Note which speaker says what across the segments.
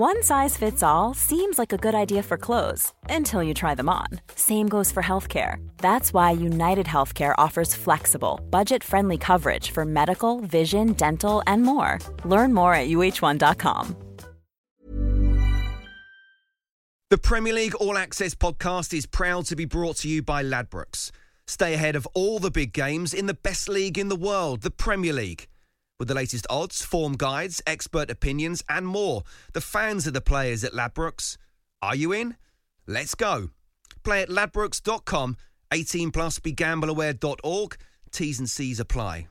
Speaker 1: One size fits all seems like a good idea for clothes until you try them on. Same goes for healthcare. That's why United Healthcare offers flexible, budget friendly coverage for medical, vision, dental, and more. Learn more at uh1.com.
Speaker 2: The Premier League All Access podcast is proud to be brought to you by Ladbrokes. Stay ahead of all the big games in the best league in the world, the Premier League. With the latest odds, form guides, expert opinions, and more, the fans are the players at Ladbrokes. Are you in? Let's go. Play at ladbrokes.com, 18 plus, begambleaware.org. T's and C's apply.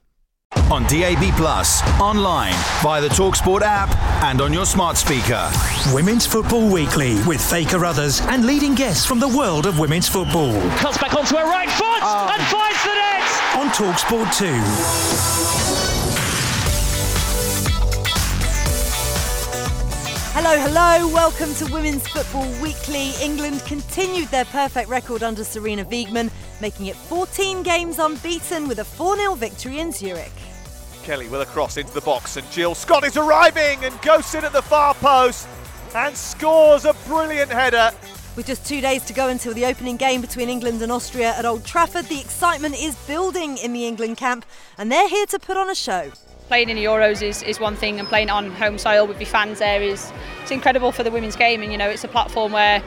Speaker 3: On DAB Plus, online, via the Talksport app, and on your smart speaker.
Speaker 4: Women's Football Weekly with Faye Carruthers and leading guests from the world of women's football.
Speaker 5: Cuts back onto her right foot
Speaker 6: Oh.
Speaker 5: and finds the net.
Speaker 4: On Talksport 2.
Speaker 6: Hello, hello. Welcome to Women's Football Weekly. England continued their perfect record under Sarina Wiegman, making it 14 games unbeaten with a 4 0 victory in Zurich.
Speaker 7: Kelly with a cross into the box, and Jill Scott is arriving and goes in at the far post and scores a brilliant header.
Speaker 6: With just two days to go until the opening game between England and Austria at Old Trafford, the excitement is building in the England camp, and they're here to put on a show.
Speaker 8: Playing in the Euros is, is one thing and playing on home soil with your fans there is it's incredible for the women's game and you know it's a platform where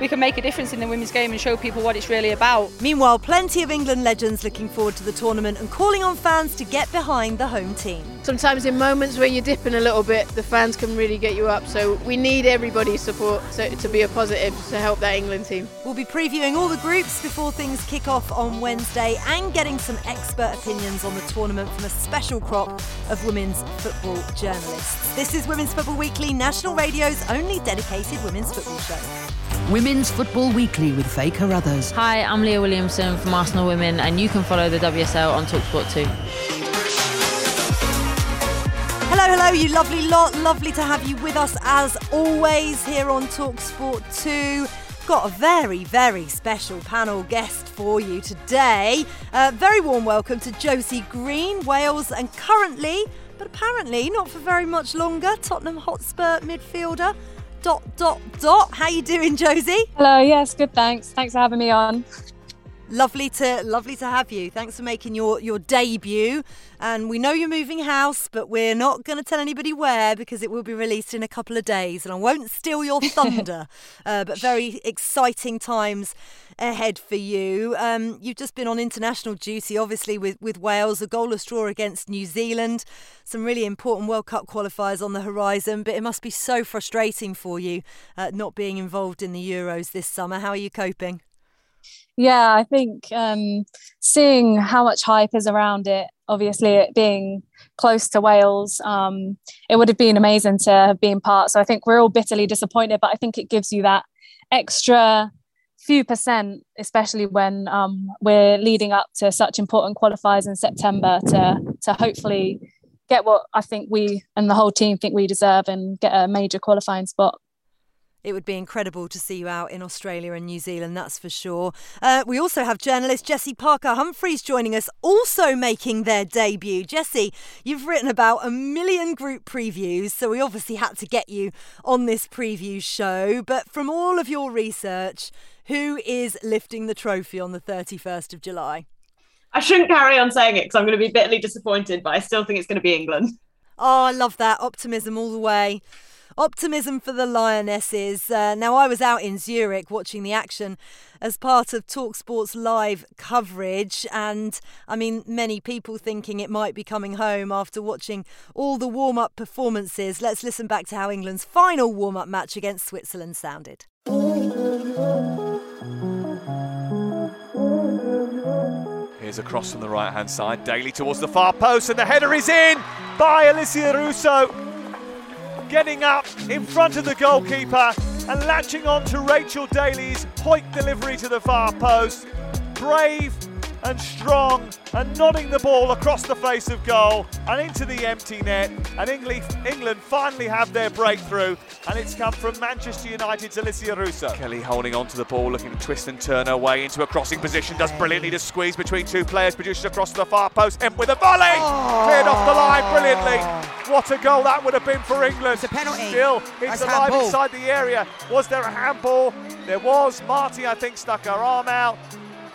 Speaker 8: we can make a difference in the women's game and show people what it's really about.
Speaker 6: Meanwhile, plenty of England legends looking forward to the tournament and calling on fans to get behind the home team.
Speaker 9: Sometimes in moments where you're dipping a little bit, the fans can really get you up. So we need everybody's support to, to be a positive to help that England team.
Speaker 6: We'll be previewing all the groups before things kick off on Wednesday and getting some expert opinions on the tournament from a special crop of women's football journalists. This is Women's Football Weekly, National Radio's only dedicated women's football show.
Speaker 10: Women's Football Weekly with Faye Carruthers.
Speaker 11: Hi, I'm Leah Williamson from Arsenal Women, and you can follow the WSL on Talksport too.
Speaker 6: Hello, hello, you lovely lot. Lovely to have you with us as always here on Talksport 2. Got a very, very special panel guest for you today. Uh, very warm welcome to Josie Green, Wales, and currently, but apparently not for very much longer, Tottenham Hotspur midfielder. Dot dot dot. How you doing, Josie?
Speaker 12: Hello. Yes, good. Thanks. Thanks for having me on.
Speaker 6: Lovely to lovely to have you. Thanks for making your your debut. And we know you're moving house, but we're not going to tell anybody where because it will be released in a couple of days, and I won't steal your thunder. uh, but very exciting times ahead for you. Um, you've just been on international duty, obviously with with Wales, a goalless draw against New Zealand, some really important World Cup qualifiers on the horizon. But it must be so frustrating for you uh, not being involved in the Euros this summer. How are you coping?
Speaker 12: Yeah, I think um, seeing how much hype is around it, obviously it being close to Wales, um, it would have been amazing to have been part. So I think we're all bitterly disappointed, but I think it gives you that extra few percent, especially when um, we're leading up to such important qualifiers in September to to hopefully get what I think we and the whole team think we deserve and get a major qualifying spot.
Speaker 6: It would be incredible to see you out in Australia and New Zealand, that's for sure. Uh, we also have journalist Jesse Parker Humphreys joining us, also making their debut. Jesse, you've written about a million group previews, so we obviously had to get you on this preview show. But from all of your research, who is lifting the trophy on the 31st of July?
Speaker 13: I shouldn't carry on saying it because I'm going to be bitterly disappointed, but I still think it's going to be England.
Speaker 6: Oh, I love that. Optimism all the way. Optimism for the Lionesses. Uh, now, I was out in Zurich watching the action as part of Talksport's live coverage, and I mean, many people thinking it might be coming home after watching all the warm up performances. Let's listen back to how England's final warm up match against Switzerland sounded.
Speaker 7: Here's a cross from the right hand side. Daly towards the far post, and the header is in by Alessia Russo. Getting up in front of the goalkeeper and latching on to Rachel Daly's point delivery to the far post. Brave and strong and nodding the ball across the face of goal and into the empty net. And England finally have their breakthrough, and it's come from Manchester United's Alessia Russo. Kelly holding on to the ball, looking to twist and turn her way into a crossing position, does brilliantly to squeeze between two players, produces across to the far post, and with a volley! Oh. Cleared off the line brilliantly. What a goal that would have been for England.
Speaker 14: It's a penalty.
Speaker 7: Still, it's alive handball. inside the area. Was there a handball? There was. Marty, I think, stuck her arm out.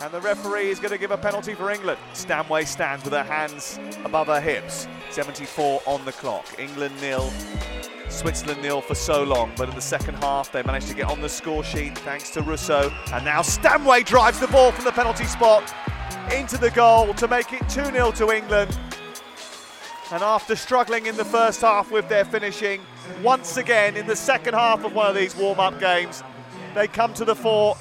Speaker 7: And the referee is going to give a penalty for England. Stanway stands with her hands above her hips. 74 on the clock. England nil. Switzerland nil for so long, but in the second half they managed to get on the score sheet thanks to Russo. And now Stanway drives the ball from the penalty spot into the goal to make it 2 0 to England. And after struggling in the first half with their finishing, once again in the second half of one of these warm up games, they come to the fore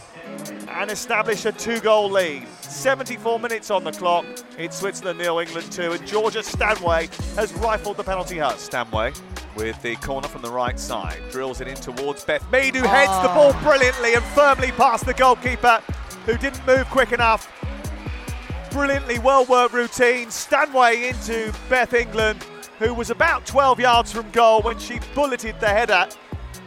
Speaker 7: and establish a two goal lead. 74 minutes on the clock. It's Switzerland nil, England 2, and Georgia Stanway has rifled the penalty hut. Stanway with the corner from the right side, drills it in towards Beth Mead, who heads the ah. ball brilliantly and firmly past the goalkeeper, who didn't move quick enough. Brilliantly well worked routine. Stanway into Beth England, who was about 12 yards from goal when she bulleted the header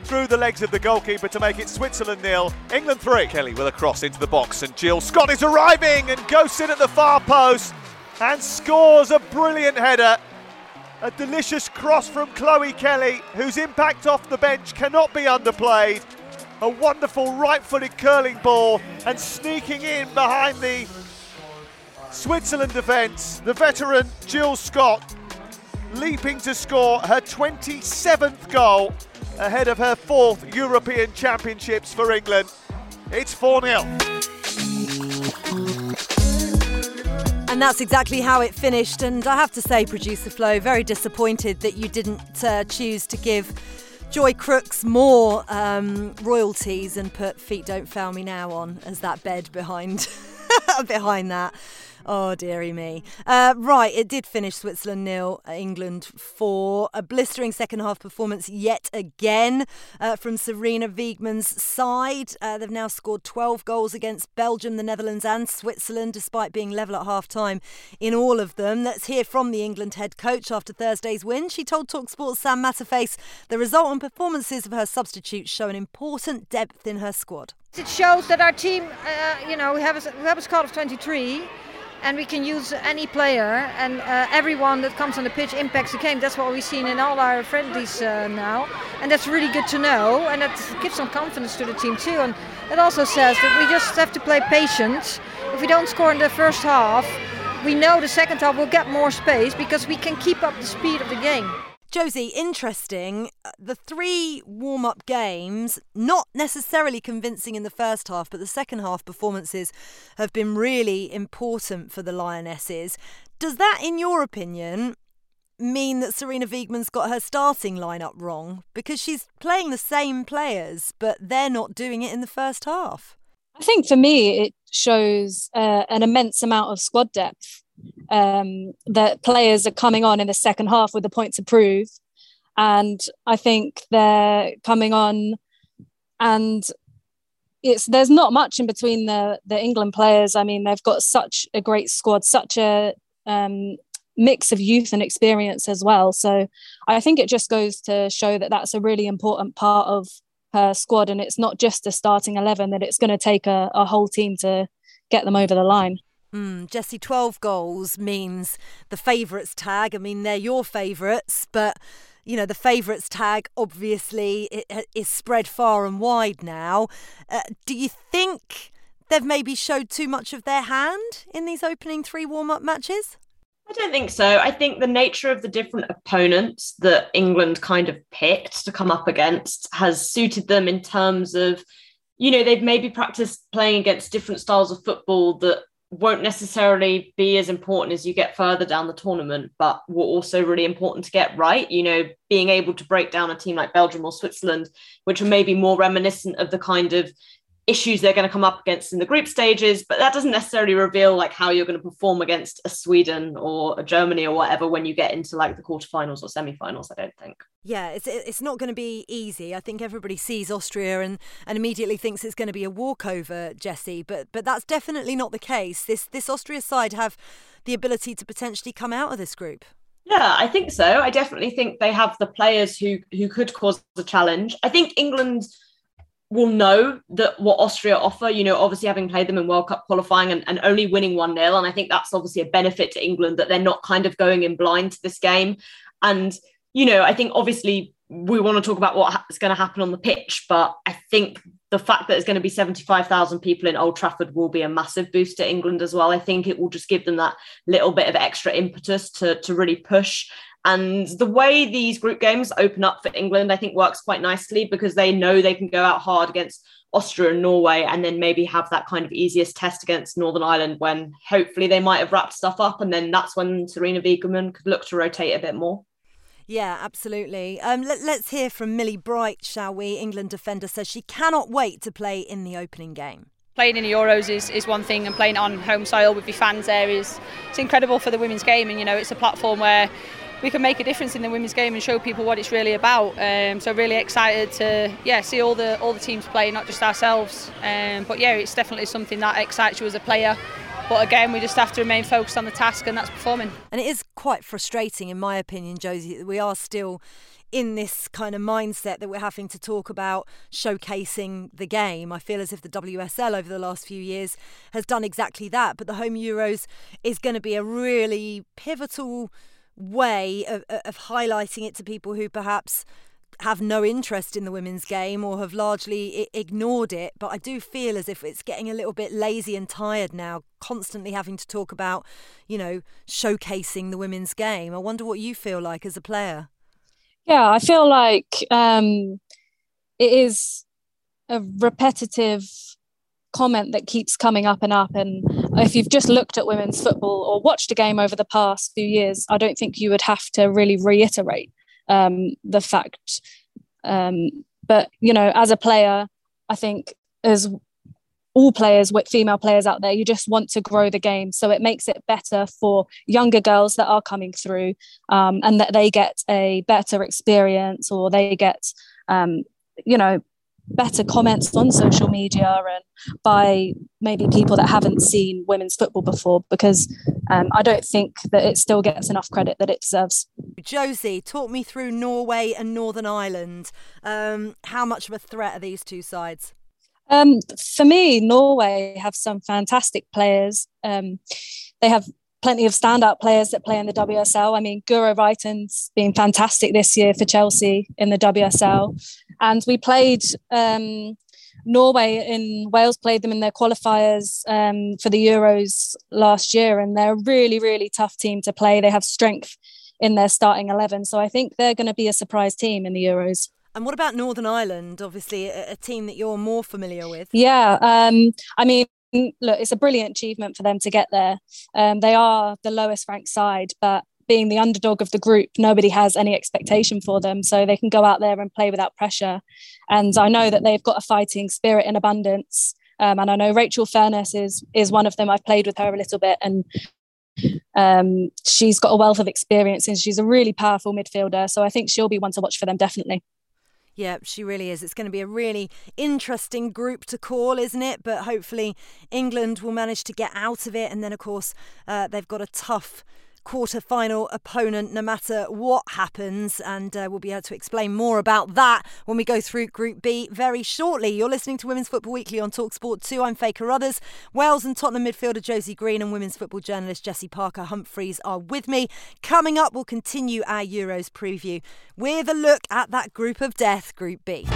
Speaker 7: through the legs of the goalkeeper to make it Switzerland nil, England three. Kelly with a cross into the box, and Jill Scott is arriving and goes in at the far post and scores a brilliant header. A delicious cross from Chloe Kelly, whose impact off the bench cannot be underplayed. A wonderful right footed curling ball and sneaking in behind the Switzerland defence. The veteran Jill Scott leaping to score her 27th goal ahead of her fourth European Championships for England. It's 4 0.
Speaker 6: And that's exactly how it finished. And I have to say, producer Flo, very disappointed that you didn't uh, choose to give Joy Crookes more um, royalties and put "Feet Don't Fail Me Now" on as that bed behind behind that. Oh, dearie me. Uh, right, it did finish Switzerland nil, England four. A blistering second half performance yet again uh, from Sarina Wiegman's side. Uh, they've now scored 12 goals against Belgium, the Netherlands, and Switzerland, despite being level at half time in all of them. Let's hear from the England head coach after Thursday's win. She told Talksport's Sam Matterface the result and performances of her substitutes show an important depth in her squad.
Speaker 15: It shows that our team, uh, you know, we have a, we have a squad of 23 and we can use any player and uh, everyone that comes on the pitch impacts the game. That's what we've seen in all our friendlies uh, now, and that's really good to know, and that gives some confidence to the team too. And it also says that we just have to play patient. If we don't score in the first half, we know the second half will get more space because we can keep up the speed of the game.
Speaker 6: Josie, interesting. Uh, the three warm up games, not necessarily convincing in the first half, but the second half performances have been really important for the Lionesses. Does that, in your opinion, mean that Sarina Wiegman's got her starting lineup wrong? Because she's playing the same players, but they're not doing it in the first half.
Speaker 12: I think for me, it shows uh, an immense amount of squad depth um, that players are coming on in the second half with the points to prove. And I think they're coming on and it's there's not much in between the the England players. I mean, they've got such a great squad, such a um, mix of youth and experience as well. So I think it just goes to show that that's a really important part of her squad, and it's not just a starting eleven; that it's going to take a, a whole team to get them over the line.
Speaker 6: Mm, Jesse, 12 goals means the favourites tag. I mean, they're your favourites, but, you know, the favourites tag obviously is spread far and wide now. Uh, do you think they've maybe showed too much of their hand in these opening three warm up matches?
Speaker 13: I don't think so. I think the nature of the different opponents that England kind of picked to come up against has suited them in terms of, you know, they've maybe practiced playing against different styles of football that won't necessarily be as important as you get further down the tournament, but were also really important to get right. You know, being able to break down a team like Belgium or Switzerland, which are maybe more reminiscent of the kind of issues they're going to come up against in the group stages, but that doesn't necessarily reveal like how you're going to perform against a Sweden or a Germany or whatever when you get into like the quarterfinals or semi-finals. I don't think.
Speaker 6: Yeah, it's it's not going to be easy. I think everybody sees Austria and, and immediately thinks it's going to be a walkover, jesse But but that's definitely not the case. This this Austria side have the ability to potentially come out of this group.
Speaker 13: Yeah, I think so. I definitely think they have the players who who could cause the challenge. I think England will know that what Austria offer, you know, obviously having played them in World Cup qualifying and, and only winning 1 0. And I think that's obviously a benefit to England that they're not kind of going in blind to this game. And, you know, I think obviously we want to talk about what's going to happen on the pitch, but I think the fact that there's going to be 75,000 people in Old Trafford will be a massive boost to England as well. I think it will just give them that little bit of extra impetus to, to really push. And the way these group games open up for England, I think works quite nicely because they know they can go out hard against Austria and Norway and then maybe have that kind of easiest test against Northern Ireland when hopefully they might have wrapped stuff up. And then that's when Sarina Wiegman could look to rotate a bit more.
Speaker 6: Yeah, absolutely. Um, let, us hear from Millie Bright, shall we? England defender says she cannot wait to play in the opening game
Speaker 8: playing in the Euros is, is one thing and playing on home soil with your fans there is it's incredible for the women's game and you know it's a platform where we can make a difference in the women's game and show people what it's really about. Um, so really excited to yeah see all the all the teams play, not just ourselves. Um, but yeah, it's definitely something that excites you as a player. But again, we just have to remain focused on the task, and that's performing.
Speaker 6: And it is quite frustrating, in my opinion, Josie, that we are still in this kind of mindset that we're having to talk about showcasing the game. I feel as if the WSL over the last few years has done exactly that. But the Home Euros is going to be a really pivotal way of, of highlighting it to people who perhaps have no interest in the women's game or have largely ignored it. But I do feel as if it's getting a little bit lazy and tired now, constantly having to talk about, you know, showcasing the women's game. I wonder what you feel like as a player.
Speaker 12: Yeah, I feel like um, it is a repetitive comment that keeps coming up and up. And if you've just looked at women's football or watched a game over the past few years, I don't think you would have to really reiterate um, the fact. Um, but, you know, as a player, I think as all players, with female players out there, you just want to grow the game. So it makes it better for younger girls that are coming through um, and that they get a better experience or they get, um, you know, better comments on social media and by maybe people that haven't seen women's football before because um, I don't think that it still gets enough credit that it deserves.
Speaker 6: Josie, talk me through Norway and Northern Ireland. Um, how much of a threat are these two sides?
Speaker 12: Um, for me, Norway have some fantastic players. Um, they have plenty of standout players that play in the WSL. I mean, Guro Reiten's been fantastic this year for Chelsea in the WSL. And we played um, Norway in Wales, played them in their qualifiers um, for the Euros last year. And they're a really, really tough team to play. They have strength in their starting 11. So I think they're going to be a surprise team in the Euros.
Speaker 6: And what about Northern Ireland? Obviously, a, a team that you're more familiar with.
Speaker 12: Yeah, um, I mean, look, it's a brilliant achievement for them to get there. Um, they are the lowest ranked side, but being the underdog of the group, nobody has any expectation for them. So they can go out there and play without pressure. And I know that they've got a fighting spirit in abundance. Um, and I know Rachel Furness is is one of them. I've played with her a little bit, and um, she's got a wealth of experience, and she's a really powerful midfielder. So I think she'll be one to watch for them definitely.
Speaker 6: Yeah, she really is. It's going to be a really interesting group to call, isn't it? But hopefully England will manage to get out of it. And then, of course, uh, they've got a tough quarter-final opponent no matter what happens. And uh, we'll be able to explain more about that when we go through group b very shortly. You're listening to women's football weekly on talksport 2 i'm faye carruthers wales and tottenham midfielder josie green and women's football journalist jessie parker humphreys are with me. Coming up we'll continue our euros preview with a look at that group of death group b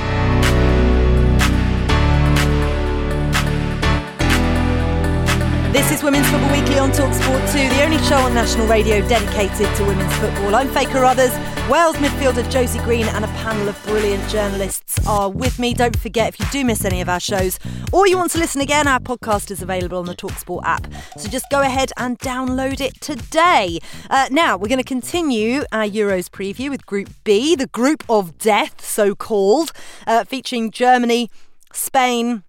Speaker 6: This is Women's Football Weekly on Talksport 2, the only show on national radio dedicated to women's football. I'm Faye Carruthers. Wales midfielder Josie Green and a panel of brilliant journalists are with me. Don't forget, if you do miss any of our shows or you want to listen again, our podcast is available on the Talksport app. So just go ahead and download it today. Uh, now, we're going to continue our Euros preview with Group B, the group of death, so called, uh, featuring Germany, Spain,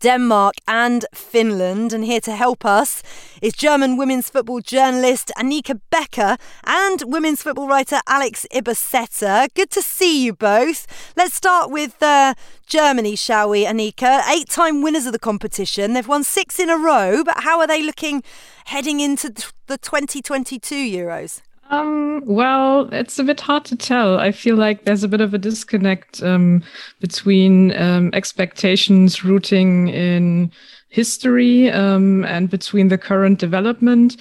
Speaker 6: Denmark and Finland. And here to help us is German women's football journalist Anika Becker and women's football writer Alex Ibersetter. Good to see you both. Let's start with uh, Germany, shall we, Anika? Eight time winners of the competition. They've won six in a row, but how are they looking heading into the 2022 Euros?
Speaker 14: Um, well, it's a bit hard to tell. I feel like there's a bit of a disconnect um, between um, expectations rooting in history um, and between the current development.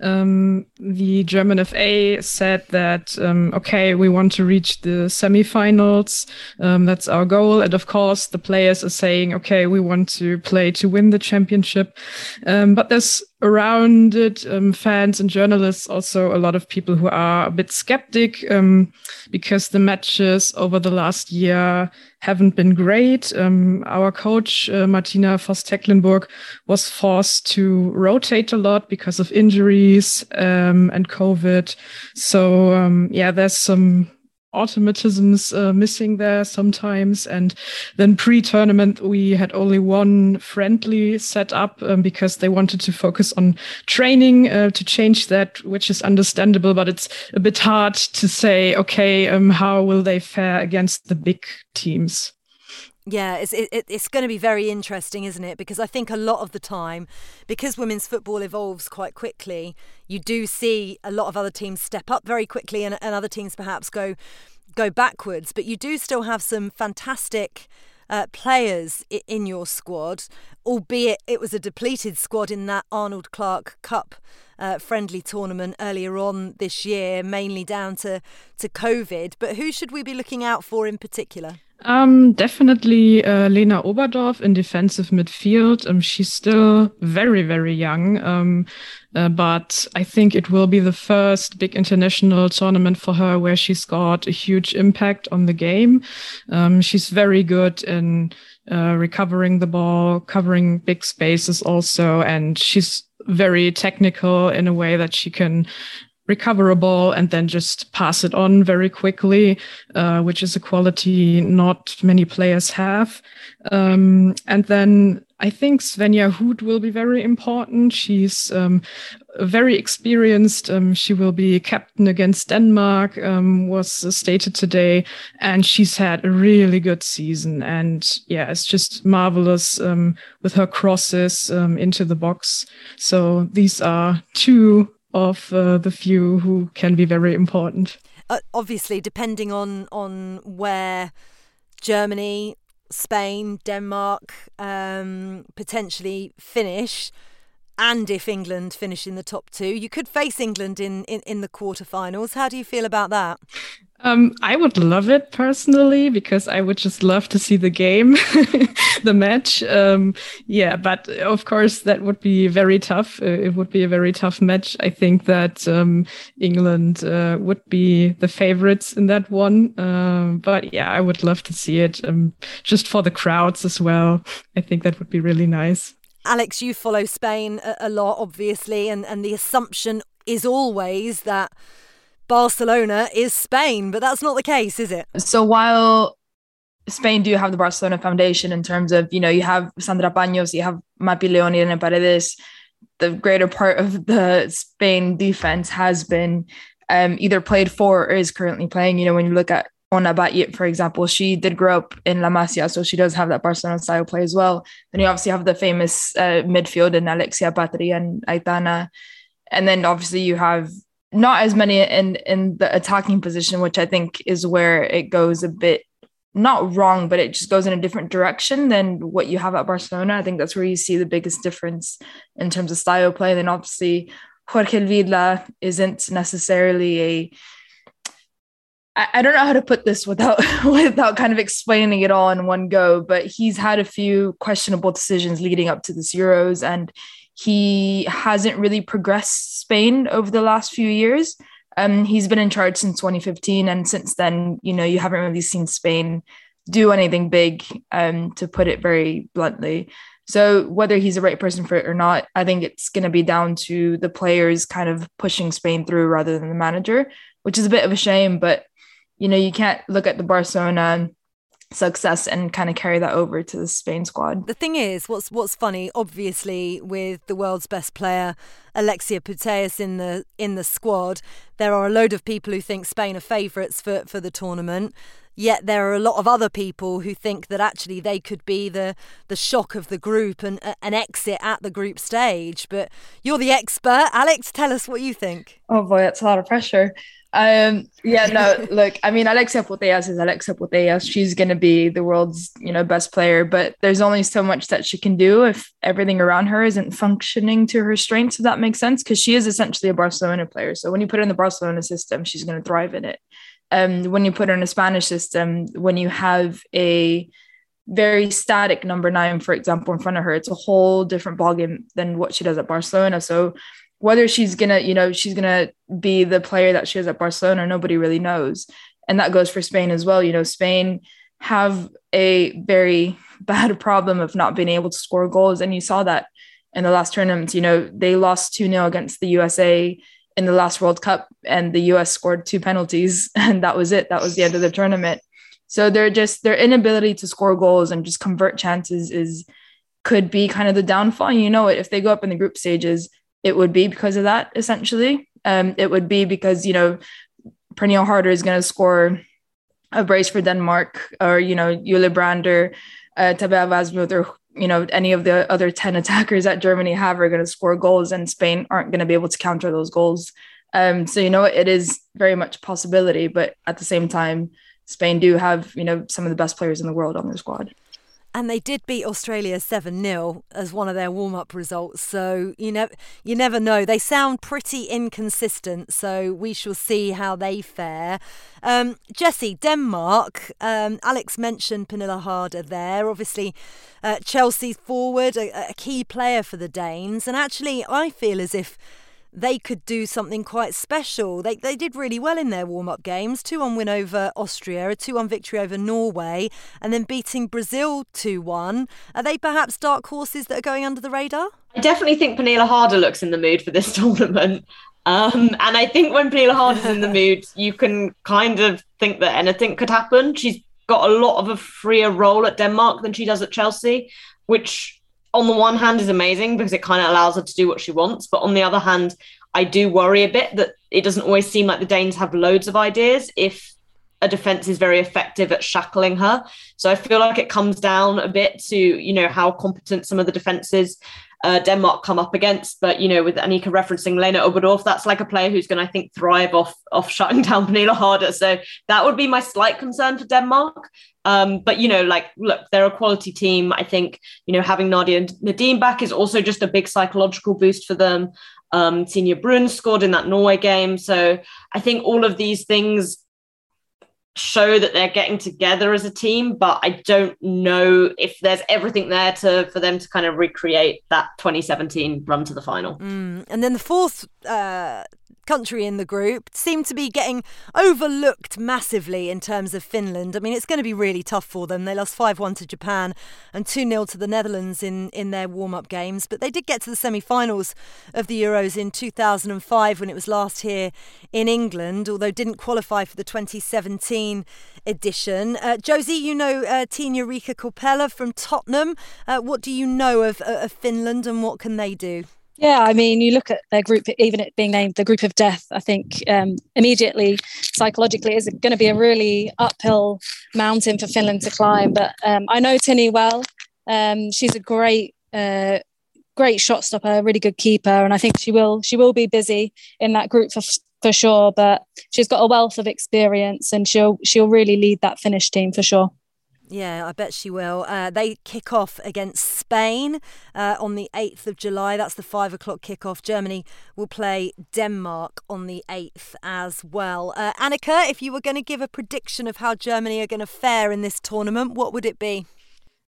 Speaker 14: Um, the German FA said that, um, okay, we want to reach the semifinals. Um, that's our goal. And of course, the players are saying, okay, we want to play to win the championship. Um, but there's around it, um, fans and journalists, also a lot of people who are a bit skeptic um, because the matches over the last year haven't been great. Our coach, uh, Martina Voss Tecklenburg, was forced to rotate a lot because of um, and COVID. So, um, yeah, there's some automatisms uh, missing there sometimes. And then pre-tournament, we had only one friendly set up um, because they wanted to focus on training uh, to change that, which is understandable. But it's a bit hard to say, okay, um, how will they fare against the big teams?
Speaker 6: Yeah, it's it, it's going to be very interesting, isn't it? Because I think a lot of the time, because women's football evolves quite quickly, you do see a lot of other teams step up very quickly, and, and other teams perhaps go go backwards. But you do still have some fantastic uh, players in your squad, albeit it was a depleted squad in that Arnold Clark Cup uh, friendly tournament earlier on this year, mainly down to to COVID. But who should we be looking out for in particular?
Speaker 14: Um, definitely uh, Lena Oberdorf in defensive midfield. Um, she's still very, very young. Um, uh, but I think it will be the first big international tournament for her where she's got a huge impact on the game. Um, she's very good in uh, recovering the ball, covering big spaces also, and she's very technical in a way that she can recover a ball and then just pass it on very quickly, uh, which is a quality not many players have. Um, and then I think Svenja Huth will be very important. She's um, very experienced. Um, she will be captain against Denmark, um, was stated today, and she's had a really good season. And yeah, it's just marvelous um, with her crosses um, into the box. So these are two of uh, the few who can be very important.
Speaker 6: Uh, obviously, depending on on where Germany, Spain, Denmark um, potentially finish, and if England finish in the top two, you could face England in, in, in the quarterfinals. How do you feel about that?
Speaker 14: Um, I would love it personally because I would just love to see the game, the match. Um, yeah, but of course that would be very tough. Uh, it would be a very tough match. I think that um, England uh, would be the favorites in that one. Um, but yeah, I would love to see it um, just for the crowds as well. I think that would be really nice.
Speaker 6: Alex, you follow Spain a, a lot, obviously, and, and the assumption is always that Barcelona is Spain, but that's not the case, is it?
Speaker 16: So while Spain do have the Barcelona foundation in terms of, you know, you have Sandra Paños, you have Mapi León, and Paredes, the greater part of the Spain defense has been um, either played for or is currently playing. You know, when you look at Ona for example, she did grow up in La Masia, so she does have that Barcelona style play as well. Then you obviously have the famous uh, midfield in Alexia Patri and Aitana. And then obviously you have not as many in in the attacking position, which I think is where it goes a bit not wrong, but it just goes in a different direction than what you have at Barcelona. I think that's where you see the biggest difference in terms of style play. Then obviously Jorge Vilda isn't necessarily a I don't know how to put this without without kind of explaining it all in one go, but he's had a few questionable decisions leading up to this Euros, and he hasn't really progressed Spain over the last few years. Um, he's been in charge since 2015, and since then, you know, you haven't really seen Spain do anything big, um, to put it very bluntly. So whether he's the right person for it or not, I think it's going to be down to the players kind of pushing Spain through rather than the manager, which is a bit of a shame. But you know, you can't look at the Barcelona success and kind of carry that over to the Spain squad.
Speaker 6: The thing is, what's what's funny, obviously, with the world's best player Alexia Putellas in the in the squad, there are a load of people who think Spain are favourites for for the tournament. Yet there are a lot of other people who think that actually they could be the the shock of the group and uh, an exit at the group stage. But you're the expert, Alex. Tell us what you think.
Speaker 16: Oh boy, that's a lot of pressure. Um, yeah, no, look, I mean, Alexia Putellas is Alexia Putellas. She's going to be the world's, you know, best player, but there's only so much that she can do if everything around her isn't functioning to her strengths, if that makes sense, because she is essentially a Barcelona player. So when you put her in the Barcelona system, she's going to thrive in it. Um, when you put her in a Spanish system, when you have a very static number nine, for example, in front of her, it's a whole different ballgame than what she does at Barcelona. So whether she's gonna, you know, she's gonna be the player that she is at Barcelona, nobody really knows. And that goes for Spain as well. You know, Spain have a very bad problem of not being able to score goals. And you saw that in the last tournament. You know, they lost 2 0 against the USA in the last World Cup, and the US scored two penalties, and that was it. That was the end of the tournament. So they're just their inability to score goals and just convert chances is could be kind of the downfall. You know, it if they go up in the group stages, it would be because of that essentially. Um, it would be because you know Pernille Harder is going to score a brace for Denmark, or you know Julie Brander, uh, Tabea Wasmuth, or you know any of the other ten attackers that Germany have are going to score goals, and Spain aren't going to be able to counter those goals. Um, so you know it is very much possibility, but at the same time, Spain do have you know some of the best players in the world on their squad.
Speaker 6: And they did beat Australia 7 0 as one of their warm up results. So you, ne- you never know. They sound pretty inconsistent. So we shall see how they fare. Um, Jesse, Denmark. Um, Alex mentioned Pernille Harder there. Obviously, uh, Chelsea's forward, a, a key player for the Danes. And actually, I feel as if they could do something quite special. They they did really well in their warm up games. 2 1 win over Austria, a 2 1 victory over Norway, and then beating Brazil 2 1. Are they perhaps dark horses that are going under the radar?
Speaker 13: I definitely think Pernille Harder looks in the mood for this tournament. Um, and I think when Pernille Harder's in the mood, you can kind of think that anything could happen. She's got a lot of a freer role at Denmark than she does at Chelsea, which on the one hand is amazing because it kind of allows her to do what she wants but on the other hand i do worry a bit that it doesn't always seem like the danes have loads of ideas if a defense is very effective at shackling her so i feel like it comes down a bit to you know how competent some of the defenses uh, Denmark come up against. But you know, with Anika referencing Lena Oberdorf, that's like a player who's going to, I think, thrive off off shutting down Pernille Harder. So that would be my slight concern for Denmark. Um, but you know, like, look, they're a quality team. I think you know having Nadia and Nadine back is also just a big psychological boost for them. Um, Tine Bruun scored in that Norway game, so I think all of these things show that they're getting together as a team, but I don't know if there's everything there to for them to kind of recreate that 2017 run to the final.
Speaker 6: Mm. And then the fourth uh, country in the group seem to be getting overlooked massively in terms of Finland. I mean, it's going to be really tough for them. They lost 5 1 to Japan and 2 0 to the Netherlands in, in their warm up games, but they did get to the semi finals of the Euros in 2005 when it was last here in England, although didn't qualify for the 2017 edition. Uh, Josie, you know uh, Tinja Riikka Korpela from Tottenham. Uh, what do you know of, of Finland and what can they do?
Speaker 12: Yeah, I mean, you look at their group, even it being named the group of death, I think um, immediately, psychologically, is going to be a really uphill mountain for Finland to climb. But um, I know Tinny well. Um, she's a great, uh, great shot stopper, really good keeper, and I think she will she will be busy in that group for for sure. But she's got a wealth of experience, and she'll she'll really lead that Finnish team for sure.
Speaker 6: Yeah, I bet she will. Uh, they kick off against Spain uh, on the 8th of July. That's the five o'clock kickoff. Germany will play Denmark on the 8th as well. Uh, Annika, if you were going to give a prediction of how Germany are going to fare in this tournament, what would it be?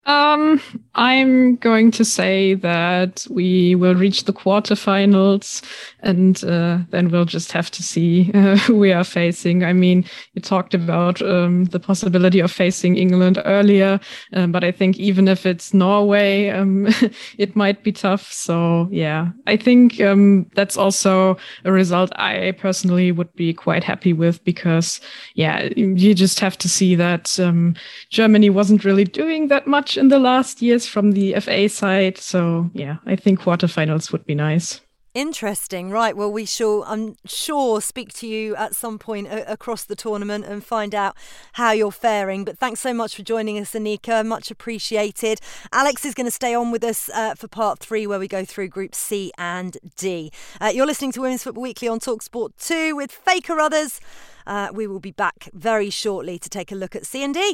Speaker 14: Um, I'm going to say that we will reach the quarterfinals, and uh, then we'll just have to see uh, who we are facing. I mean, you talked about um, the possibility of facing England earlier, um, but I think even if it's Norway, um, it might be tough. So yeah, I think um, that's also a result I personally would be quite happy with because yeah, you just have to see that um, Germany wasn't really doing that much in the last years from the FA side. So yeah, I think quarterfinals would be nice.
Speaker 6: Interesting. Right. Well, we shall, I'm sure, speak to you at some point a- across the tournament and find out how you're faring. But thanks so much for joining us, Anika. Much appreciated. Alex is going to stay on with us uh, for part three, where we go through Group C and D. Uh, you're listening to Women's Football Weekly on Talksport 2 with Faye Carruthers. Uh, we will be back very shortly to take a look at C and D.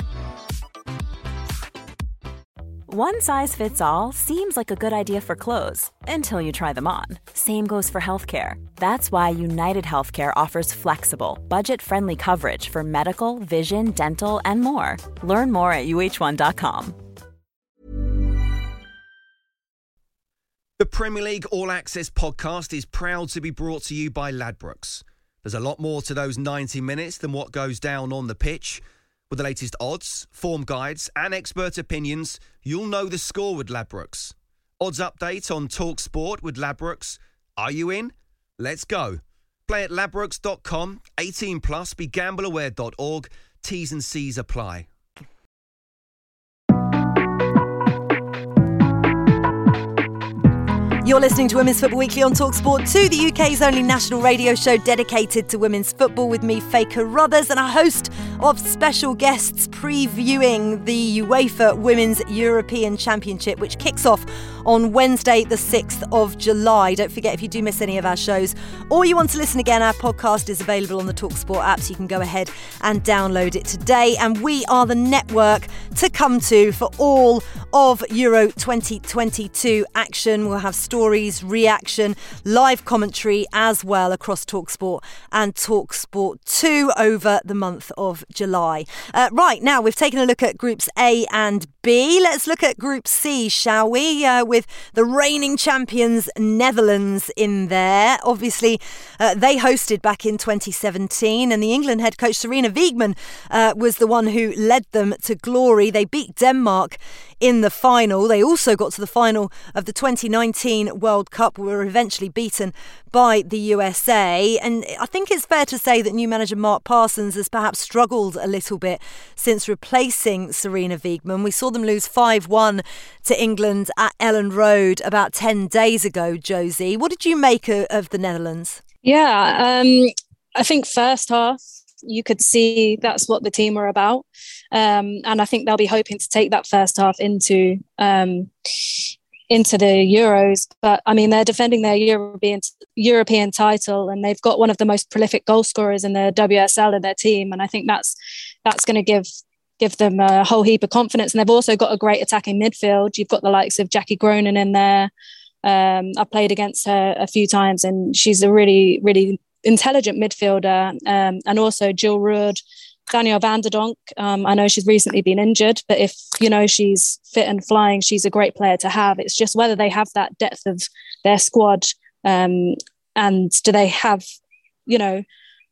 Speaker 1: One size fits all seems like a good idea for clothes until you try them on. Same goes for healthcare. That's why United Healthcare offers flexible, budget friendly coverage for medical, vision, dental, and more. Learn more at uh1.com.
Speaker 2: The Premier League All Access podcast is proud to be brought to you by Ladbrokes. There's a lot more to those 90 minutes than what goes down on the pitch. With the latest odds, form guides, and expert opinions, you'll know the score with Ladbrokes. Odds update on Talk Sport with Ladbrokes. Are you in? Let's go. Play at ladbrokes.com, 18 plus, begambleaware.org. T's and C's apply.
Speaker 6: You're listening to Women's Football Weekly on Talksport 2, the UK's only national radio show dedicated to women's football with me, Faye Carruthers, and a host of special guests previewing the UEFA Women's European Championship, which kicks off on Wednesday, the 6th of July. Don't forget, if you do miss any of our shows or you want to listen again, our podcast is available on the Talksport app, so you can go ahead and download it today. And we are the network to come to for all of Euro 2022 action. We'll have stories, reaction, live commentary as well across Talksport and Talksport 2 over the month of July. Uh, right, now we've taken a look at groups A and B. Let's look at Group C, shall we? Uh, with the reigning champions Netherlands in there. Obviously, uh, they hosted back in 2017, and the England head coach Sarina Wiegman uh, was the one who led them to glory. They beat Denmark in the final. They also got to the final of the 2019 World Cup, were eventually beaten by the USA. And I think it's fair to say that new manager Mark Parsons has perhaps struggled a little bit since replacing Sarina Wiegman. We saw them lose 5 1 to England at Elland Road about 10 days ago, Josie. What did you make of, the Netherlands?
Speaker 12: Yeah, um, I think first half you could see that's what the team were about. Um, and I think they'll be hoping to take that first half into um, into the Euros. But I mean, they're defending their European European title, and they've got one of the most prolific goal scorers in the WSL in their team, and I think that's that's going to give give them a whole heap of confidence. And they've also got a great attacking midfield. You've got the likes of Jackie Groenen in there. Um, I played against her a few times, and she's a really, really intelligent midfielder. Um, and also Jill Roord, Danielle der. Um, I know she's recently been injured, but if you know she's fit and flying, she's a great player to have. It's just whether they have that depth of their squad, um, and do they have, you know,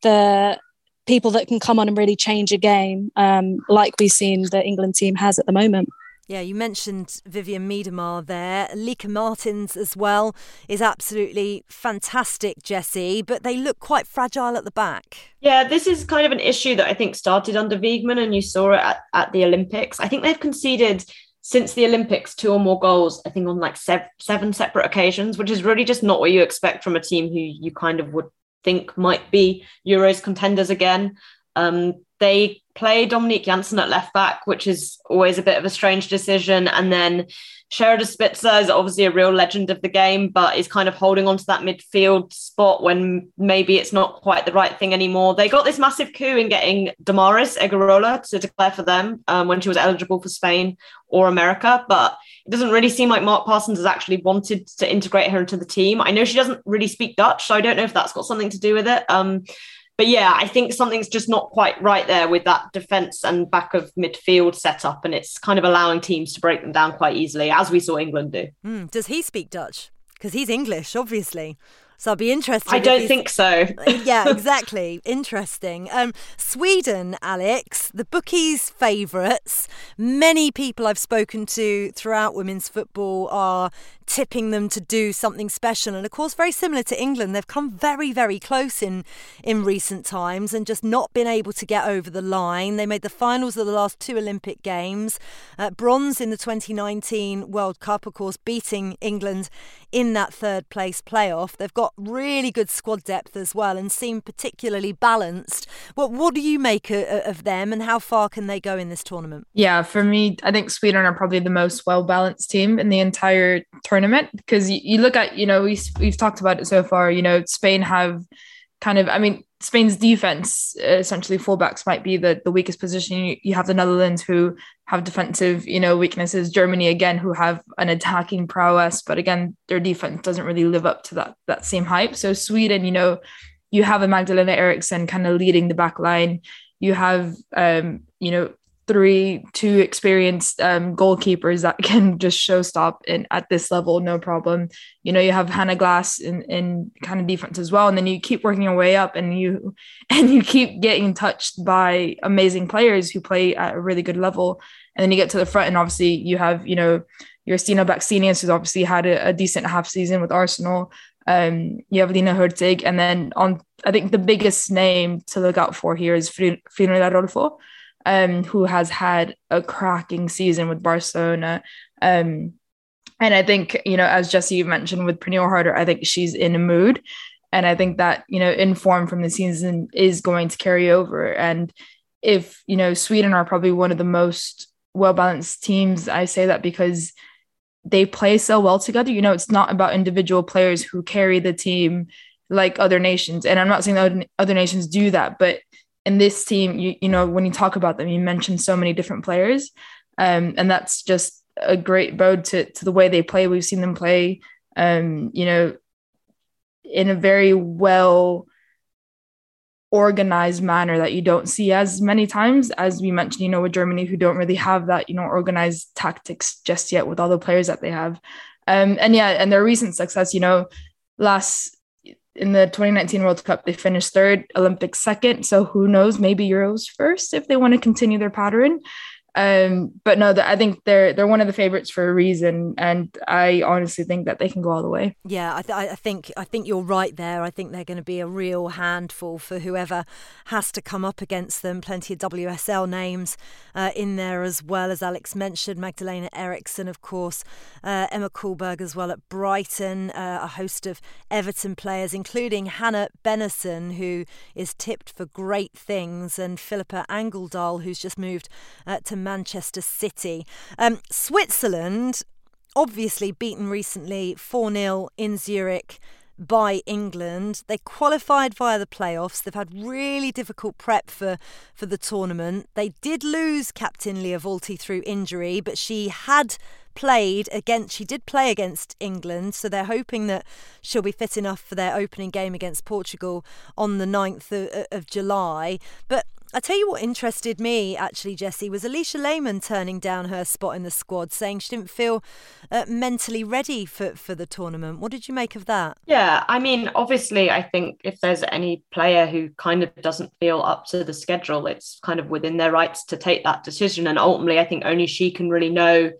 Speaker 12: the people that can come on and really change a game, um, like we've seen the England team has at the moment.
Speaker 6: Yeah, you mentioned Vivianne Miedema there. Lieke Martens as well is absolutely fantastic, Jesse, but they look quite fragile at the back.
Speaker 13: Yeah, this is kind of an issue that I think started under Wiegman and you saw it at, at the Olympics. I think they've conceded since the Olympics two or more goals, I think on like sev- seven separate occasions, which is really just not what you expect from a team who you kind of would think might be Euros contenders again. Um, they play Dominique Janssen at left back, which is always a bit of a strange decision. And then Sherida Spitse is obviously a real legend of the game, but is kind of holding on to that midfield spot when maybe it's not quite the right thing anymore. They got this massive coup in getting Damaris Egurrola to declare for them um, when she was eligible for Spain or America, but it doesn't really seem like Mark Parsons has actually wanted to integrate her into the team. I know she doesn't really speak Dutch, so I don't know if that's got something to do with it. Um, but yeah, I think something's just not quite right there with that defense and back of midfield setup, and it's kind of allowing teams to break them down quite easily, as we saw England do.
Speaker 6: Mm, does he speak Dutch? Because he's English, obviously. So I'll be interested.
Speaker 13: I don't think so.
Speaker 6: yeah, exactly. Interesting. Um, Sweden, Alex, the bookies' favourites. Many people I've spoken to throughout women's football are tipping them to do something special. And of course, very similar to England, they've come very, very close in in recent times and just not been able to get over the line. They made the finals of the last two Olympic Games, uh, bronze in the 2019 World Cup, of course, beating England in that third place playoff. They've got really good squad depth as well and seem particularly balanced. What what do you make of them and how far can they go in this tournament?
Speaker 16: Yeah, for me, I think Sweden are probably the most well balanced team in the entire tournament tournament because you, you look at you know we, we've talked about it so far you know spain have kind of i mean spain's defense essentially fullbacks might be the, the weakest position. You, you have the netherlands who have defensive you know weaknesses germany again who have an attacking prowess but again their defense doesn't really live up to that that same hype. So sweden you know you have a magdalena eriksson kind of leading the back line. You have um you know three two experienced um, goalkeepers that can just show stop in at this level no problem. You know you have Hanna Glas in, in kind of defense as well and then you keep working your way up and you and you keep getting touched by amazing players who play at a really good level. And then you get to the front and obviously you have you know your Stina Blackstenius who's obviously had a, a, decent half season with Arsenal. Um, you have Lina Hurtig and then on I think the biggest name to look out for here is Fridolina Rolfö um, who has had a cracking season with Barcelona. Um, and I think, you know, as Jesse mentioned with Pernille Harder, I think she's in a mood. And I think that, you know, in form from the season is going to carry over. And if, you know, Sweden are probably one of the most well balanced teams, I say that because they play so well together. You know, it's not about individual players who carry the team like other nations. And I'm not saying that other nations do that, but in this team, you you know, when you talk about them, you mention so many different players, um, and that's just a great bode to to the way they play. We've seen them play, um, you know, in a very well organized manner that you don't see as many times as we mentioned you know with germany who don't really have that you know organized tactics just yet with all the players that they have um and yeah and their recent success you know last in the 2019 World Cup, they finished third, Olympics second. So who knows? Maybe Euros first if they want to continue their pattern. Um, but no, the, I think they're they're one of the favorites for a reason, and I honestly think that they can go all the way.
Speaker 6: Yeah, I, th- I think I think you're right there. I think they're going to be a real handful for whoever has to come up against them. Plenty of WSL names uh, in there as well, as Alex mentioned. Magdalena Eriksson, of course, uh, Emma Kullberg as well at Brighton. Uh, a host of Everton players, including Hanna Bennison, who is tipped for great things, and Filippa Angeldal, who's just moved uh, to Manchester City. Um, Switzerland, obviously beaten recently 4 0 in Zurich by England. They qualified via the playoffs. They've had really difficult prep for, for the tournament. They did lose captain Lia Wälti through injury, but she had played against she did play against England so they're hoping that she'll be fit enough for their opening game against Portugal on the 9th of, of July but I tell you what interested me actually, Jesse, was Alisha Lehmann turning down her spot in the squad, saying she didn't feel uh, mentally ready for, for the tournament. What did you make of that?
Speaker 13: Yeah, I mean, obviously, I think if there's any player who kind of doesn't feel up to the schedule, it's kind of within their rights to take that decision. And ultimately, I think only she can really know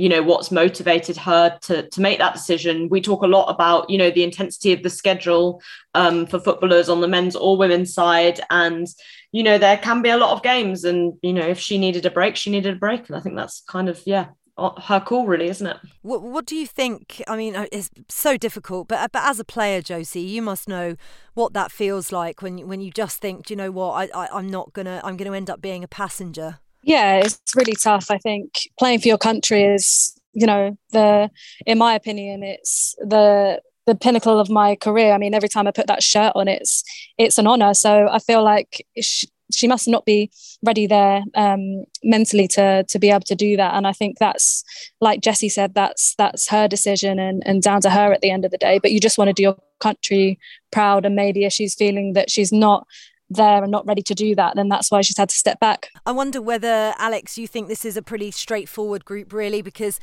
Speaker 13: you know what's motivated her to to make that decision we talk a lot about you know the intensity of the schedule um, for footballers on the men's or women's side and you know there can be a lot of games and you know if she needed a break she needed a break and i think that's kind of yeah her call, really, isn't it?
Speaker 6: What What do you think? I mean, uh, it's so difficult, but uh, but as a player, Josie, you must know what that feels like when when you just think, do you know what? I, I I'm not gonna I'm gonna end up being a passenger.
Speaker 12: Yeah, it's really tough. I think playing for your country is, you know, the in my opinion, it's the the pinnacle of my career. I mean, every time I put that shirt on, it's it's an honor. So I feel like she must not be ready there um, mentally to to be able to do that. And I think that's like Jesse said, that's that's her decision and, and down to her at the end of the day. But you just want to do your country proud, and maybe if she's feeling that she's not there and not ready to do that, then that's why she's had to step back.
Speaker 6: I wonder whether Alex, you think this is a pretty straightforward group, really, because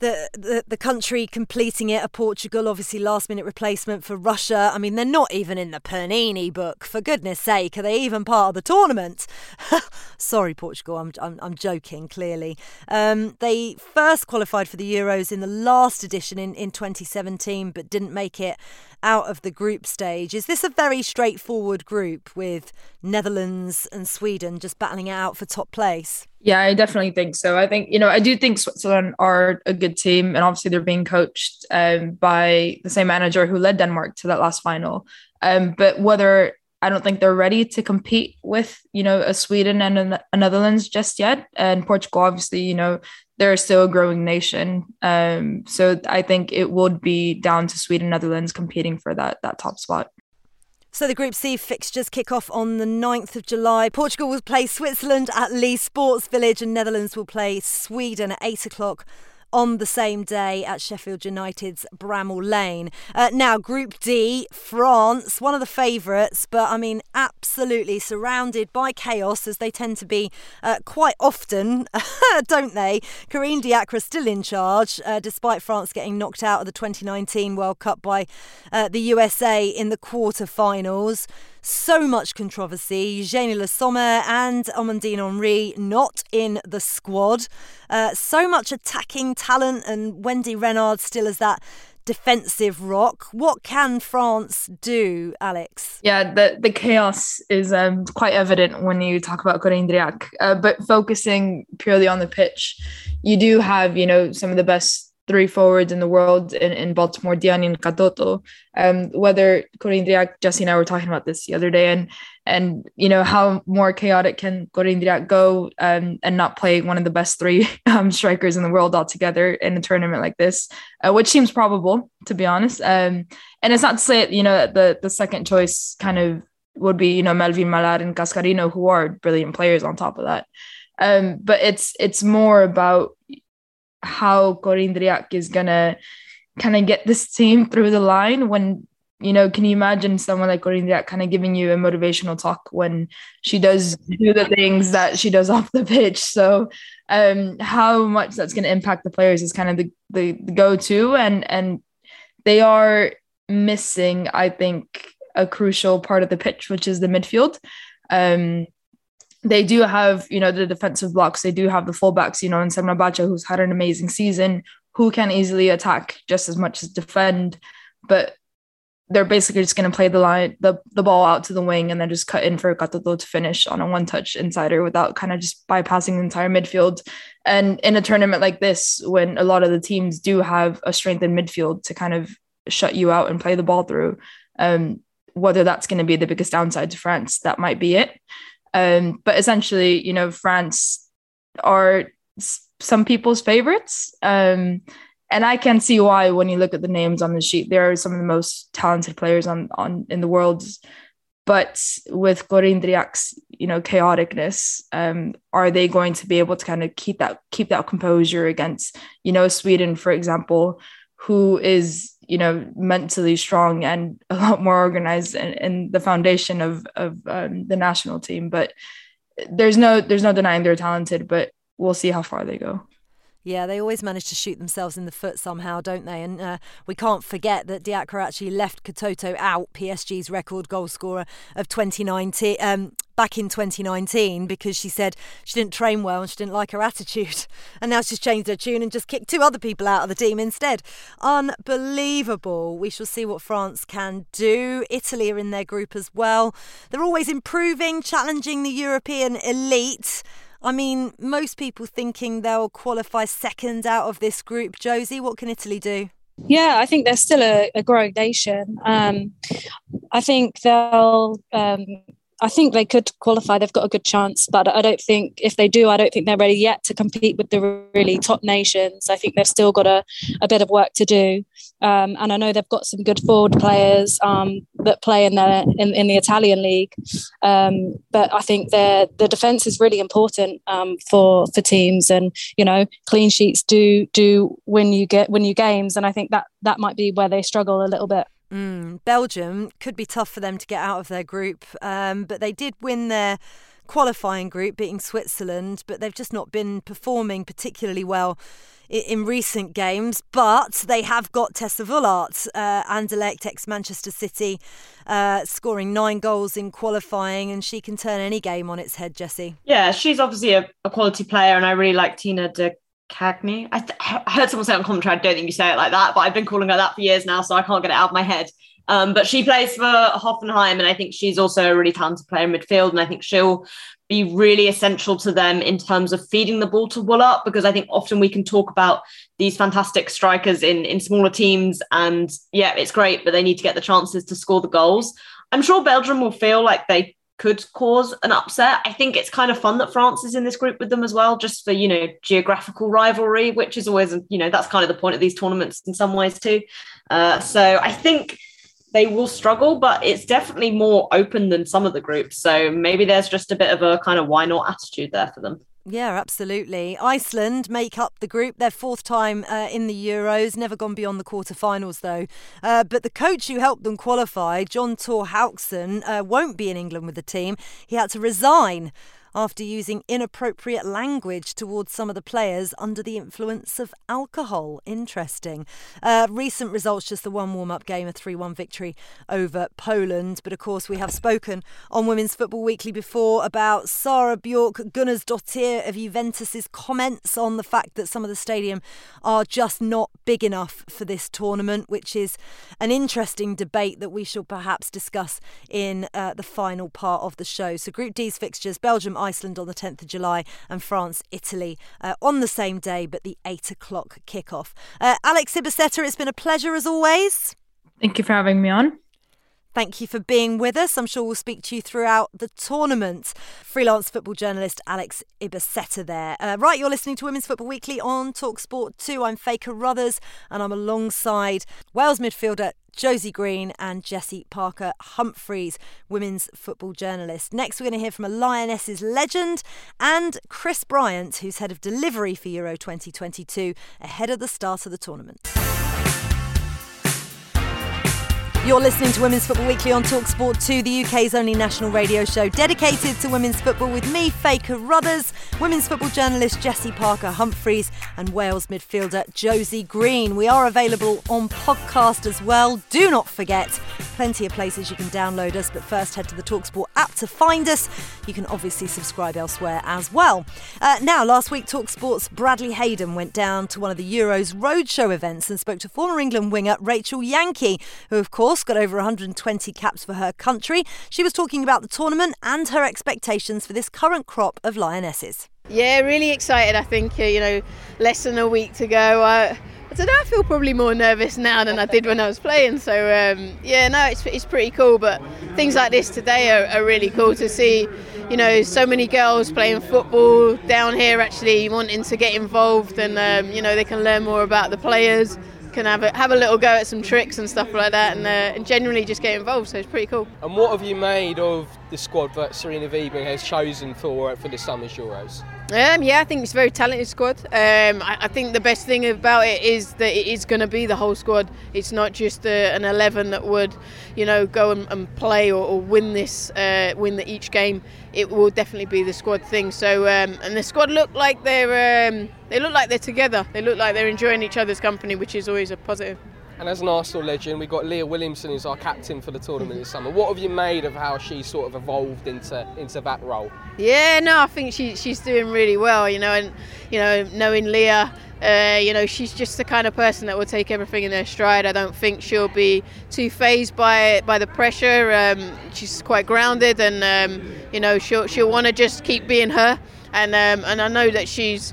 Speaker 6: the, the, the country completing it are Portugal, obviously last minute replacement for Russia. I mean, they're not even in the Panini book, for goodness sake. Are they even part of the tournament? Sorry, Portugal, I'm, I'm, I'm joking, clearly. Um, they first qualified for the Euros in the last edition in, in 2017, but didn't make it out of the group stage. Is this a very straightforward group with Netherlands and Sweden just battling it out for top place?
Speaker 16: Yeah, I definitely think so. I think, you know, I do think Switzerland are a good team, and obviously they're being coached um, by the same manager who led Denmark to that last final. Um, but whether I don't think they're ready to compete with, you know, a Sweden and a, a Netherlands just yet. And Portugal, obviously, you know, they're still a growing nation. Um, so I think it would be down to Sweden, Netherlands competing for that that top spot.
Speaker 6: So the Group C fixtures kick off on the 9th of July. Portugal will play Switzerland at Leigh Sports Village and Netherlands will play Sweden at 8 o'clock on the same day at Sheffield United's Bramall Lane. Uh, now, Group D, France, one of the favourites, but I mean, absolutely surrounded by chaos as they tend to be uh, quite often, don't they? Corinne Diacre still in charge, uh, despite France getting knocked out of the 2019 World Cup by uh, the USA in the quarter-finals so much controversy. Eugénie Le Sommer and Amandine Henry not in the squad. Uh, so much attacking talent, and Wendy Renard still as that defensive rock. What can France do, Alex?
Speaker 16: Yeah, the, the chaos is um, quite evident when you talk about Corinne uh, but focusing purely on the pitch, you do have, you know, some of the best three forwards in the world in, in Baltimore, Diani and Katoto. Um, whether Corinne Diacre, Jesse and I were talking about this the other day, and and you know how more chaotic can Corinne Diacre go um, and not play one of the best three um, strikers in the world altogether in a tournament like this, uh, which seems probable to be honest. Um, and it's not to say you know the the second choice kind of would be you know Melvine Malard and Cascarino, who are brilliant players on top of that. Um, but it's it's more about how Diacre is gonna kind of get this team through the line when you know can you imagine someone like Diacre kind of giving you a motivational talk when she does do the things that she does off the pitch? So um how much that's going to impact the players is kind of the, the, the go-to and and they are missing i think a crucial part of the pitch which is the midfield. Um they do have, you know, the defensive blocks. They do have the fullbacks, you know, and Selma Bacha, who's had an amazing season, who can easily attack just as much as defend. But they're basically just going to play the line, the, the ball out to the wing and then just cut in for Katoto to finish on a one touch insider without kind of just bypassing the entire midfield. And in a tournament like this, when a lot of the teams do have a strength in midfield to kind of shut you out and play the ball through, um, whether that's going to be the biggest downside to France, that might be it. Um, but essentially, you know, France are some people's favorites. Um, and I can see why when you look at the names on the sheet, there are some of the most talented players on on in the world. But with Corinne Diacre's, you know, chaoticness, um, are they going to be able to kind of keep that keep that composure against, you know, Sweden, for example, who is you know mentally strong and a lot more organized in, in the foundation of of um, the national team but there's no there's no denying they're talented but we'll see how far they go
Speaker 6: yeah, they always manage to shoot themselves in the foot somehow, don't they? And uh, we can't forget that Diacre actually left Katoto out, PSG's record goal scorer of 2019, um, back in 2019, because she said she didn't train well and she didn't like her attitude. And now she's changed her tune and just kicked two other people out of the team instead. Unbelievable. We shall see what France can do. Italy are in their group as well. They're always improving, challenging the European elite. I mean, most people thinking they'll qualify second out of this group. Josie, what can Italy do?
Speaker 12: Yeah, I think they're still a, a growing nation. Um, I think they'll um, I think they could qualify. They've got a good chance, but I don't think if they do, I don't think they're ready yet to compete with the really top nations. I think they've still got a, a bit of work to do. Um, and I know they've got some good forward players um, that play in the in, in the Italian league. Um, but I think the the defense is really important um, for for teams, and you know, clean sheets do do win you get win you games, and I think that that might be where they struggle a little bit.
Speaker 6: Mm, Belgium could be tough for them to get out of their group, um, but they did win their qualifying group, beating Switzerland, but they've just not been performing particularly well in recent games, but they have got Tessa Wullaert, uh, Anderlecht ex Manchester City, uh, scoring nine goals in qualifying, and she can turn any game on its head, Jessie.
Speaker 13: Yeah, she's obviously a, a quality player, and I really like Tina de Cagney. I, th- I, heard someone say on commentary, I don't think you say it like that, but I've been calling her that for years now, so I can't get it out of my head. Um, but she plays for Hoffenheim, and I think she's also a really talented player in midfield, and I think she'll be really essential to them in terms of feeding the ball to Wullaert, because I think often we can talk about these fantastic strikers in in smaller teams, and yeah, it's great, but they need to get the chances to score the goals. I'm sure Belgium will feel like they could cause an upset. I think it's kind of fun that France is in this group with them as well, just for, you know, geographical rivalry, which is always, you know, that's kind of the point of these tournaments in some ways too. Uh, so I think they will struggle, but it's definitely more open than some of the groups. So maybe there's just a bit of a kind of why not attitude there for them.
Speaker 6: Yeah, absolutely. Iceland make up the group. Their fourth time uh, in the Euros, never gone beyond the quarterfinals though. Uh, but the coach who helped them qualify, Jon Tor Hauksson, uh, won't be in England with the team. He had to resign after using inappropriate language towards some of the players under the influence of alcohol. Interesting. Uh, recent results just the one warm up game, a 3 1 victory over Poland. But of course, we have spoken on Women's Football Weekly before about Sara Bjork Gunnarsdottir of Juventus's comments on the fact that some of the stadium are just not big enough for this tournament, which is an interesting debate that we shall perhaps discuss in uh, the final part of the show. So, Group D's fixtures Belgium, Iceland on the 10th of July, and France, Italy uh, on the same day, but the 8 o'clock kickoff. Uh, Alex Ibiseta, it's been a pleasure as always.
Speaker 16: Thank you for having me on.
Speaker 6: Thank you for being with us. I'm sure we'll speak to you throughout the tournament. Freelance football journalist Alex Ibiseta there. Uh, right, you're listening to Women's Football Weekly on Talksport 2. I'm Faye Carruthers and I'm alongside Wales midfielder Josie Green and Jessie Parker Humphreys, women's football journalist. Next, we're going to hear from a Lionesses legend and Chris Bryant, who's head of delivery for Euro 2022 ahead of the start of the tournament. You're listening to Women's Football Weekly on Talksport 2, the UK's only national radio show dedicated to women's football with me, Faye Carruthers, women's football journalist Jessie Parker Humphreys, and Wales midfielder Josie Green. We are available on podcast as well. Do not forget, plenty of places you can download us, but first head to the Talksport app to find us. You can obviously subscribe elsewhere as well. Uh, now, last week, Talksport's Bradley Hayden went down to one of the Euros roadshow events and spoke to former England winger Rachel Yankey, who, of course, got over 120 caps for her country. She was talking about the tournament and her expectations for this current crop of Lionesses.
Speaker 9: Yeah, really excited. I think, uh, you know, less than a week to go. Uh, I don't know, I feel probably more nervous now than I did when I was playing. So, um, yeah, no, it's, it's pretty cool. But things like this today are, are really cool to see, you know, so many girls playing football down here actually wanting to get involved and, um, you know, they can learn more about the players can have a, have a little go at some tricks and stuff like that and, uh, and generally just get involved so it's pretty cool.
Speaker 17: And what have you made of the squad that Sarina Wiegman has chosen for for this summer's Euros?
Speaker 9: Um, yeah, I think it's a very talented squad. Um, I, I, think the best thing about it is that it is going to be the whole squad. It's not just a, an 11 that would, you know, go and, and play or, or, win this, uh, win the, each game. It will definitely be the squad thing. So, um, and the squad look like they're, um, they look like they're together. They look like they're enjoying each other's company, which is always a positive.
Speaker 17: And as an Arsenal legend, we've got Leah Williamson as our captain for the tournament this summer. What have you made of how she sort of evolved into into that role?
Speaker 9: Yeah, no, I think she, she's doing really well, you know, and you know, knowing Leah, uh, you know, she's just the kind of person that will take everything in her stride. I don't think she'll be too phased by by the pressure. Um, she's quite grounded, and um, you know, she'll she'll want to just keep being her. and um, and I know that she's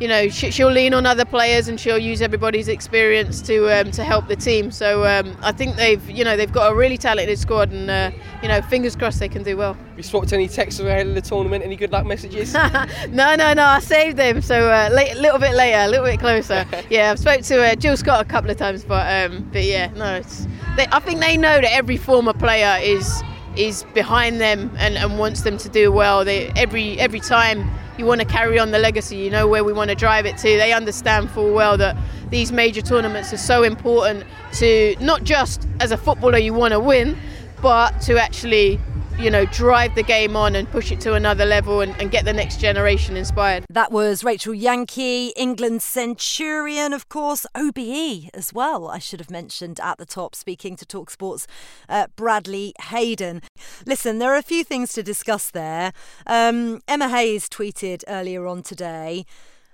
Speaker 9: you know she, will lean on other players and she'll use everybody's experience to um, to help the team. So um, I think they've you know they've got a really talented squad, and uh, you know fingers crossed they can do well.
Speaker 17: You swapped any texts ahead of the tournament? Any good luck messages?
Speaker 9: no, no, no. I saved them, so a uh, little bit later, a little bit closer. yeah, I've spoke to uh, Jill Scott a couple of times, but um, but yeah, no, it's. They, I think they know that every former player is is behind them and, and wants them to do well. They every every time you want to carry on the legacy, you know where we want to drive it to. They understand full well that these major tournaments are so important to not just as a footballer you want to win, but to actually you know, drive the game on and push it to another level and, and, get the next generation inspired.
Speaker 6: That was Rachel Yankey, England Centurion, of course, OBE as well, I should have mentioned at the top, speaking to Talksport's uh, Bradley Hayden. Listen, there are a few things to discuss there. Um, Emma Hayes tweeted earlier on today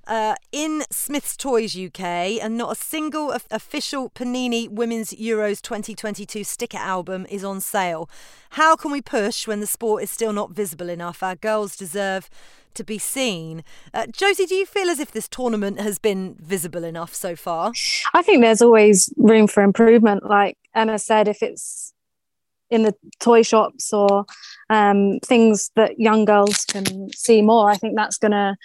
Speaker 6: uh, in Smith's Toys UK, and not a single official Panini Women's Euros 2022 sticker album is on sale. How can we push when the sport is still not visible enough? Our girls deserve to be seen. Uh, Josie, do you feel as if this tournament has been visible enough so far?
Speaker 12: I think there's always room for improvement. Like Emma said, if it's in the toy shops or um, things that young girls can see more, I think that's going to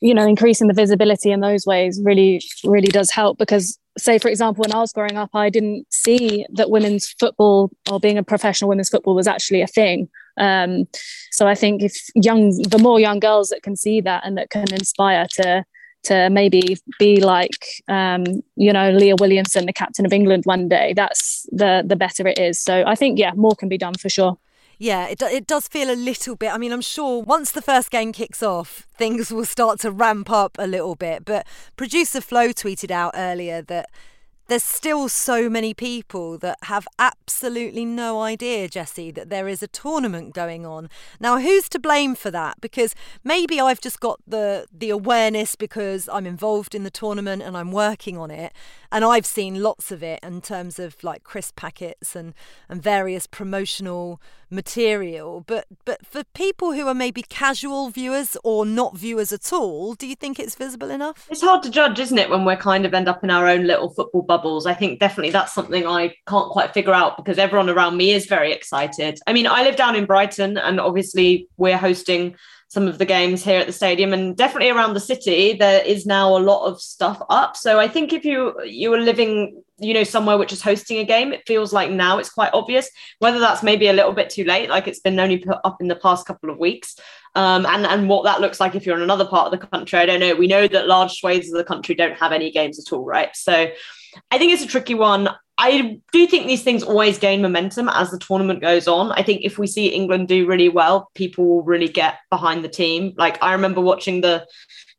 Speaker 12: you know increasing the visibility in those ways really really does help because say for example when i was growing up i didn't see that women's football or being a professional women's football was actually a thing. Um, so i think if young the more young girls that can see that and that can inspire to to maybe be like um, you know leah williamson the captain of england one day that's the the better it is. So i think yeah more can be done for sure
Speaker 6: yeah, it, it does feel a little bit. I mean, I'm sure once the first game kicks off, things will start to ramp up a little bit. But producer Flo tweeted out earlier that there's still so many people that have absolutely no idea, Jesse, that there is a tournament going on. Now, who's to blame for that? Because maybe I've just got the the awareness because I'm involved in the tournament and I'm working on it, and I've seen lots of it in terms of like crisp packets and and various promotional material. But but for people who are maybe casual viewers or not viewers at all, do you think it's visible enough?
Speaker 13: It's hard to judge, isn't it, when we're kind of end up in our own little football bubbles. I think definitely that's something I can't quite figure out because everyone around me is very excited. I mean, I live down in Brighton and obviously we're hosting some of the games here at the stadium and definitely around the city there is now a lot of stuff up. So i think if you you are living you know somewhere which is hosting a game it feels like now it's quite obvious. Whether that's maybe a little bit too late like it's been only put up in the past couple of weeks um, and and what that looks like if you're in another part of the country i don't know. We know that large swathes of the country don't have any games at all right? So I think it's a tricky one. I do think these things always gain momentum as the tournament goes on. I think if we see England do really well, people will really get behind the team. Like I remember watching the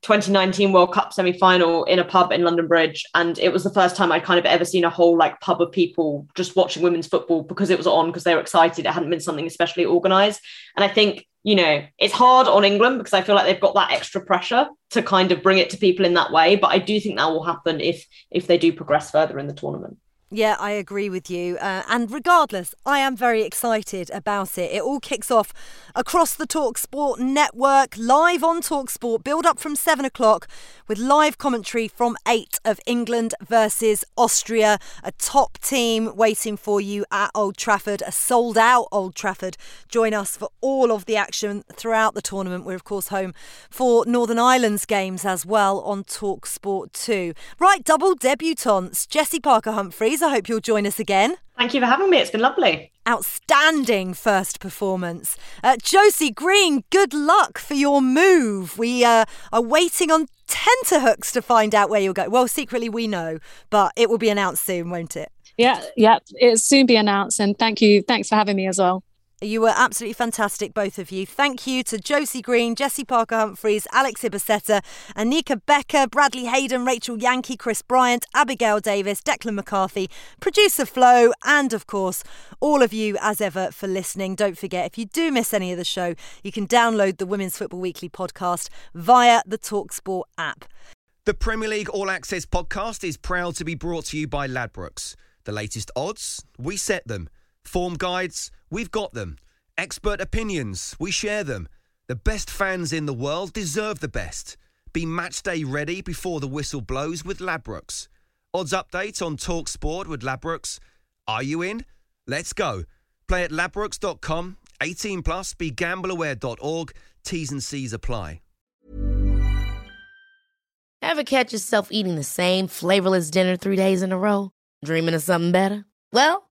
Speaker 13: 2019 World Cup semi final in a pub in London Bridge. And it was the first time I'd kind of ever seen a whole like pub of people just watching women's football because it was on, because they were excited. It hadn't been something especially organized. And I think, you know, it's hard on England because I feel like they've got that extra pressure to kind of bring it to people in that way. But I do think that will happen if if they do progress further in the tournament.
Speaker 6: Yeah, I agree with you. Uh, and regardless, I am very excited about it. It all kicks off across the Talksport network, live on Talksport, build up from seven o'clock with live commentary from eight of England versus Austria. A top team waiting for you at Old Trafford, a sold out Old Trafford. Join us for all of the action throughout the tournament. We're, of course, home for Northern Ireland's games as well on Talksport 2. Right, double debutantes, Jesse Parker Humphreys. I hope you'll join us again.
Speaker 13: Thank you for having me. It's been lovely.
Speaker 6: Outstanding first performance. Uh, Josie Green, good luck for your move. We uh, are waiting on tenterhooks to find out where you'll go. Well, secretly we know, but it will be announced soon, won't it?
Speaker 12: Yeah, yeah, it'll soon be announced. And thank you. Thanks for having me as well.
Speaker 6: You were absolutely fantastic, both of you. Thank you to Josie Green, Jesse Parker Humphreys, Alex Ibaseta, Anika Becker, Bradley Hayden, Rachel Yankey, Chris Bryant, Abigail Davis, Declan McCarthy, producer Flo, and of course, all of you as ever for listening. Don't forget, if you do miss any of the show, you can download the Women's Football Weekly podcast via the Talksport app.
Speaker 2: The Premier League All Access podcast is proud to be brought to you by Ladbrokes. The latest odds, we set them. Form guides, we've got them. Expert opinions, we share them. The best fans in the world deserve the best. Be match day ready before the whistle blows with Ladbrokes. Odds update on Talk Sport with Ladbrokes. Are you in? Let's go. Play at ladbrokes.com. 18 plus. BeGambleAware.org. T's and C's apply.
Speaker 18: Ever catch yourself eating the same flavorless dinner three days in a row? Dreaming of something better? Well,